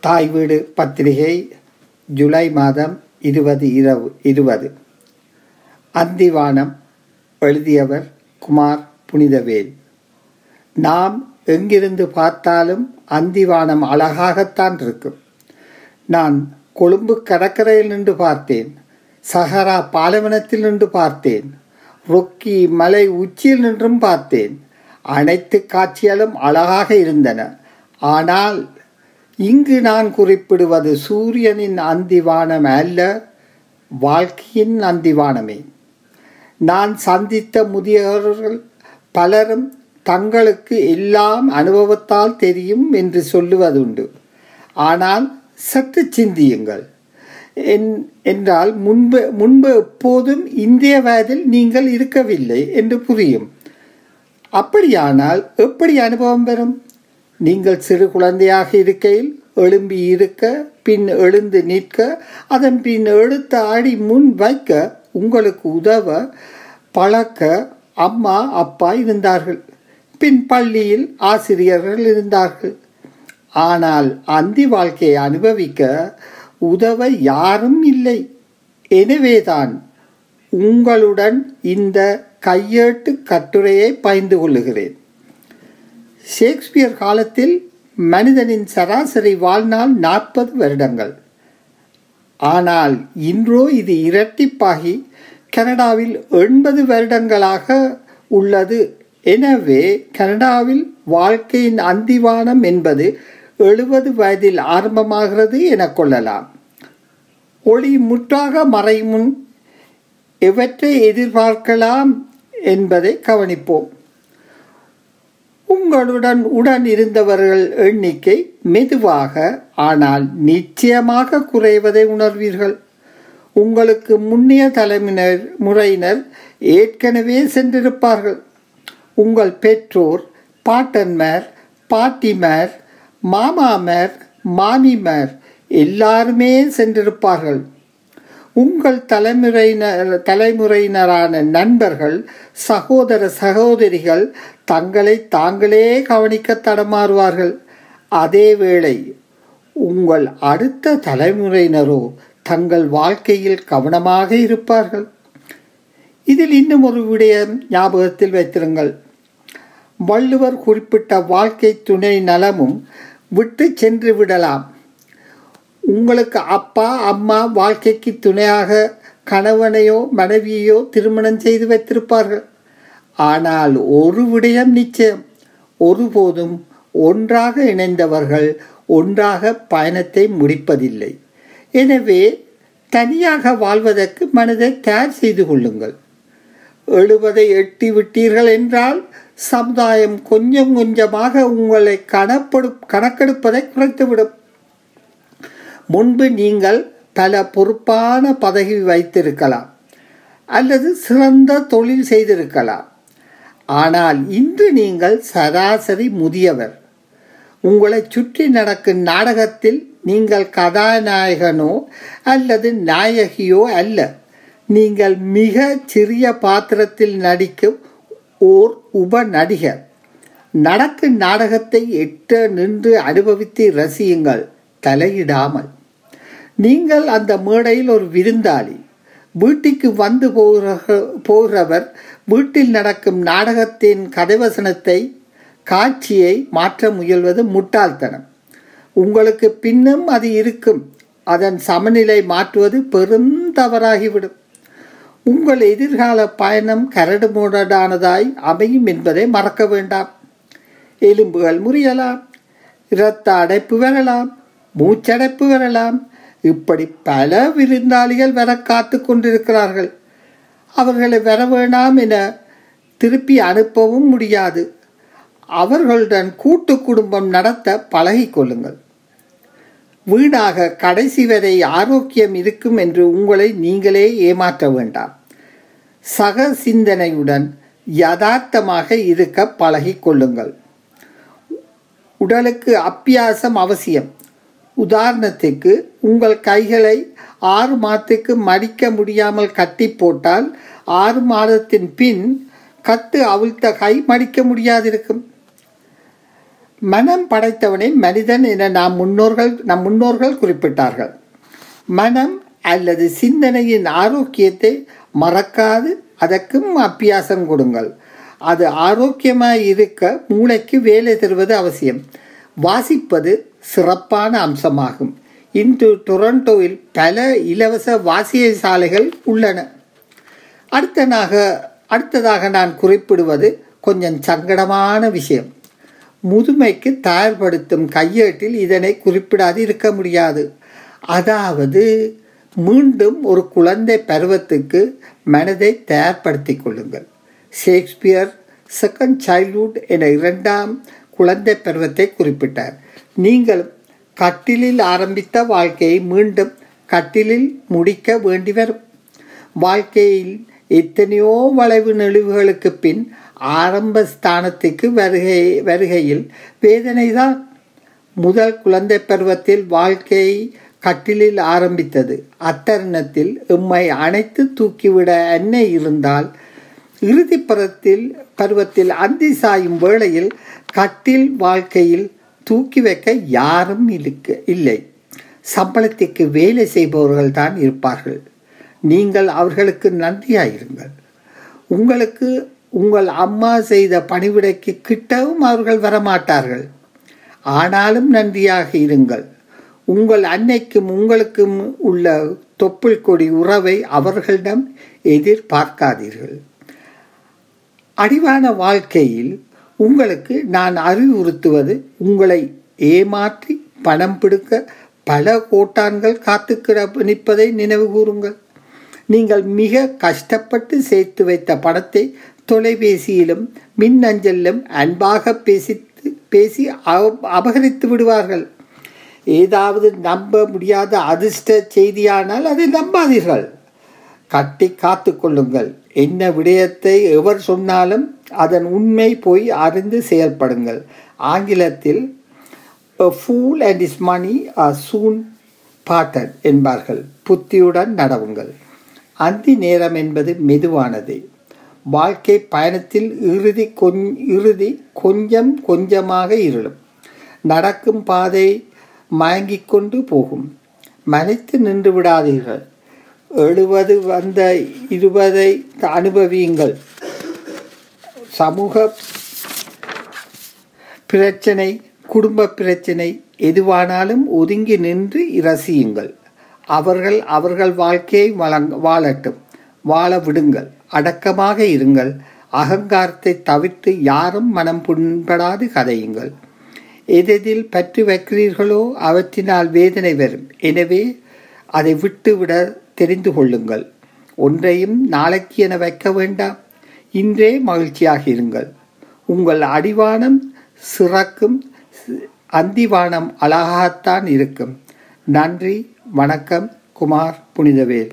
தாய் வீடு பத்திரிகை ஜூலை மாதம் இருபது இரவு இருபது. அந்திவானம் எழுதியவர் குமார் புனிதவேல். நாம் எங்கிருந்து பார்த்தாலும் அந்திவானம் அழகாகத்தான் இருக்கும். நான் கொழும்பு கடற்கரையில் நின்று பார்த்தேன் சஹரா பாலைவனத்தில் நின்று பார்த்தேன் ரொக்கி மலை உச்சியில் நின்றும் பார்த்தேன். அனைத்து காட்சிகளும் அழகாக இருந்தன. ஆனால் இங்கு நான் குறிப்பிடுவது சூரியனின் அந்திவானம் அல்ல வாழ்க்கையின் அந்திவானமே. நான் சந்தித்த முதியவர்கள் பலரும் தங்களுக்கு எல்லாம் அனுபவத்தால் தெரியும் என்று சொல்லுவதுண்டு. ஆனால் சற்று சிந்தியுங்கள். என்றால் முன்பு முன்பு எப்போதும் இந்திய வயதில் நீங்கள் இருக்கவில்லை என்று புரியும். அப்படியானால் எப்படி அனுபவம் பெறும்? நீங்கள் சிறு குழந்தையாக இருக்கையில் எழும்பி இருக்க பின் எழுந்து நிற்க அதன் பின் எழுத்த ஆடி முன் வைக்க உங்களுக்கு உதவ பழக்க அம்மா அப்பா இருந்தார்கள். பின் பள்ளியில் ஆசிரியர்கள் இருந்தார்கள். ஆனால் அந்தி வாழ்க்கையை அனுபவிக்க உதவ யாரும் இல்லை. எனவேதான் உங்களுடன் இந்த கையேட்டு கட்டுரையை பயந்து கொள்ளுகிறேன். ஷேக்ஸ்பியர் காலத்தில் மனிதனின் சராசரி வாழ்நாள் நாற்பது வருடங்கள். ஆனால் இன்றோ இது இரட்டிப்பாகி கனடாவில் எண்பது வருடங்களாக உள்ளது. எனவே கனடாவில் வாழ்க்கையின் அந்திவானம் என்பது எழுபது வயதில் ஆரம்பமாகிறது என கொள்ளலாம். ஒளி முற்றாக மறையும் எவற்றை எதிர்பார்க்கலாம் என்பதை கவனிப்போம். உங்களுடன் உடன் இருந்தவர்கள் எண்ணிக்கை மெதுவாக ஆனால் நிச்சயமாக குறைவதை உணர்வீர்கள். உங்களுக்கு முன்னைய தலைமையினர் முறையினர் ஏற்கனவே சென்றிருப்பார்கள். உங்கள் பெற்றோர் பாட்டன்மார் பாட்டிமார் மாமாமார் மாமிமார் எல்லாருமே சென்றிருப்பார்கள். உங்கள் தலைமுறையினர் தலைமுறையினரான நண்பர்கள் சகோதர சகோதரிகள் தங்களை தாங்களே கவனிக்க தடமாறுவார்கள். அதேவேளை உங்கள் அடுத்த தலைமுறையினரோ தங்கள் வாழ்க்கையில் கவனமாக இருப்பார்கள். இதில் இன்னும் ஒரு விடயம் ஞாபகத்தில் வைத்திருங்கள். வள்ளுவர் குறிப்பிட்ட வாழ்க்கை துணை நலமும் விட்டு சென்று விடலாம். உங்களுக்கு அப்பா அம்மா வாழ்க்கைக்கு துணையாக கணவனையோ மனைவியையோ திருமணம் செய்து வைத்திருப்பார்கள். ஆனால் ஒரு விடயம் நிச்சயம். ஒருபோதும் ஒன்றாக இணைந்தவர்கள் ஒன்றாக பயணத்தை முடிப்பதில்லை. எனவே தனியாக வாழ்வதற்கு மனதை தயார் செய்து கொள்ளுங்கள். எழுபதை எட்டி விட்டீர்கள் என்றால் சமுதாயம் கொஞ்சம் கொஞ்சமாக உங்களை கணப்படு கணக்கெடுப்பதை குறைத்துவிடும். முன்பு நீங்கள் பல பொறுப்பான பதவி வைத்திருக்கலாம் அல்லது சிறந்த தொழில் செய்திருக்கலாம். ஆனால் இன்று நீங்கள் சராசரி முதியவர். உங்களை சுற்றி நடக்கும் நாடகத்தில் நீங்கள் கதாநாயகனோ அல்லது நாயகியோ அல்ல. நீங்கள் மிக சிறிய பாத்திரத்தில் நடிக்கும் ஓர் உப நடிகர். நடக்கும் நாடகத்தை எட்ட நின்று அனுபவித்து ரசியுங்கள் தலையிடாமல். நீங்கள் அந்த மேடையில் ஒரு விருந்தாளி. வீட்டுக்கு வந்து போகிற போகிறவர் வீட்டில் நடக்கும் நாடகத்தின் கதைவசனத்தை காட்சியை மாற்ற முயல்வது முட்டாள்தனம். உங்களுக்கு பின்னும் அது இருக்கும். அதன் சமநிலை மாற்றுவது பெரும் தவறாகிவிடும். உங்கள் எதிர்கால பயணம் கரடுமுரடானதாய் அமையும் என்பதை மறக்க வேண்டாம். எலும்புகள் முறியலாம். இரத்த அடைப்பு வரலாம். மூச்சடைப்பு வரலாம். இப்படி பல விருந்தாளிகள் வர காத்து கொண்டிருக்கிறார்கள். அவர்களை வர வேண்டாம் என திருப்பி அனுப்பவும் முடியாது. அவர்களுடன் கூட்டு குடும்பம் நடத்த பழகிக்கொள்ளுங்கள் வீணாக கடைசி வரை ஆரோக்கியம் இருக்கும் என்று உங்களை நீங்களே ஏமாற்ற வேண்டாம். சக சிந்தனையுடன் யதார்த்தமாக இருக்க பழகிக்கொள்ளுங்கள் உடலுக்கு அப்பியாசம் அவசியம். உதாரணத்துக்கு உங்கள் கைகளை ஆறு மாதத்துக்கு மடிக்க முடியாமல் கட்டி போட்டால் ஆறு மாதத்தின் பின் கத்து அவிழ்த்த கை மடிக்க முடியாதிருக்கும். மனம் படைத்தவனை மனிதன் என நாம் முன்னோர்கள் நம் முன்னோர்கள் குறிப்பிட்டார்கள். மனம் அல்லது சிந்தனையின் ஆரோக்கியத்தை மறக்காது அதற்கும் அப்பியாசம் கொடுங்கள். அது ஆரோக்கியமாக இருக்க மூளைக்கு வேலை தருவது அவசியம். வாசிப்பது சிறப்பான அம்சமாகும். இன்று டொரண்டோவில் பல இலவச வாசிய சாலைகள் உள்ளன அடுத்தனாக அடுத்ததாக நான் குறிப்பிடுவது கொஞ்சம் சங்கடமான விஷயம். முதுமைக்கு தயார்படுத்தும் கையேட்டில் இதனை குறிப்பிடாது இருக்க முடியாது. அதாவது மீண்டும் ஒரு குழந்தை பருவத்துக்கு மனதை தயார்படுத்திக் கொள்ளுங்கள். ஷேக்ஸ்பியர் செகண்ட் சைல்ட்ஹுட் என இரண்டாம் குழந்தை பருவத்தை குறிப்பிட்டார். நீங்கள் கட்டிலில் ஆரம்பித்த வாழ்க்கையை மீண்டும் கட்டிலில் முடிக்க வேண்டி வரும். வாழ்க்கையில் எத்தனையோ வளைவு நெளிவுகளுக்கு பின் ஆரம்ப ஸ்தானத்துக்கு வருகை வருகையில் வேதனைதான். முதல் குழந்தை பருவத்தில் வாழ்க்கையை கட்டிலில் ஆரம்பித்தது. அத்தருணத்தில் எம்மை அணைத்து தூக்கிவிட என்ன இருந்தால் இறுதி பருவத்தில் பருவத்தில் அந்தி சாயும் வேளையில் கட்டில் வாழ்க்கையில் தூக்கி வைக்க யாரும் இருக்கு இல்லை. சம்பளத்திற்கு வேலை செய்பவர்கள் தான் இருப்பார்கள். நீங்கள் அவர்களுக்கு நன்றியாயிருங்கள். உங்களுக்கு உங்கள் அம்மா செய்த பணிவிடைக்கு கிட்டவும் அவர்கள் வரமாட்டார்கள். ஆனாலும் நன்றியாக இருங்கள். உங்கள் அன்னைக்கும் உங்களுக்கும் உள்ள தொப்புள் கொடி உறவை அவர்களிடம் எதிர்பார்க்காதீர்கள். அடிவான வாழ்க்கையில் உங்களுக்கு நான் அறிவுறுத்துவது உங்களை ஏமாற்றி பணம் பிடுக்க பல கோட்டான்கள் காத்து நிற்பதை நினைவு கூறுங்கள். நீங்கள் மிக கஷ்டப்பட்டு சேர்த்து வைத்த பணத்தை தொலைபேசியிலும் மின்னஞ்சலிலும் அன்பாக பேசித்து பேசி அபகரித்து விடுவார்கள். ஏதாவது நம்ப முடியாத அதிர்ஷ்ட செய்தியானால் அதை நம்பாதீர்கள். கட்டி காத்து கொள்ளுங்கள். என்ன விடயத்தை எவர் சொன்னாலும் அதன் உண்மை போய் அறிந்து செயல்படுங்கள். ஆங்கிலத்தில் fool and his money are soon பாட்டன் என்பார்கள். புத்தியுடன் நடவுங்கள். அந்தி நேரம் என்பது மெதுவானது. வாழ்க்கை பயணத்தில் இறுதி கொஞ் இறுதி கொஞ்சம் கொஞ்சமாக இருளும். நடக்கும் பாதை மயங்கிக் கொண்டு போகும். மலைத்து நின்று விடாதீர்கள். எழுபது வந்த இருபதை அனுபவியுங்கள். சமூக பிரச்சனை குடும்ப பிரச்சனை எதுவானாலும் ஒதுங்கி நின்று ரசியுங்கள் அவர்கள் அவர்கள் வாழ்க்கையை வழங்க வாழட்டும். வாழ விடுங்கள். அடக்கமாக இருங்கள். அகங்காரத்தை தவிர்த்து யாரும் மனம் புண்படாது கதையுங்கள். எதெதில் பற்றி வைக்கிறீர்களோ அவற்றினால் வேதனை வரும். எனவே அதை விட்டுவிட தெரிந்து கொள்ளுங்கள். ஒன்றையும் நாளைக்கு என வைக்க வேண்டாம். இன்றே மகிழ்ச்சியாக இருங்கள். உங்கள் அடிவானம் சிறக்கும் அந்திவானம் அழகாகத்தான் இருக்கும். நன்றி வணக்கம் குமார் புனிதவேல்.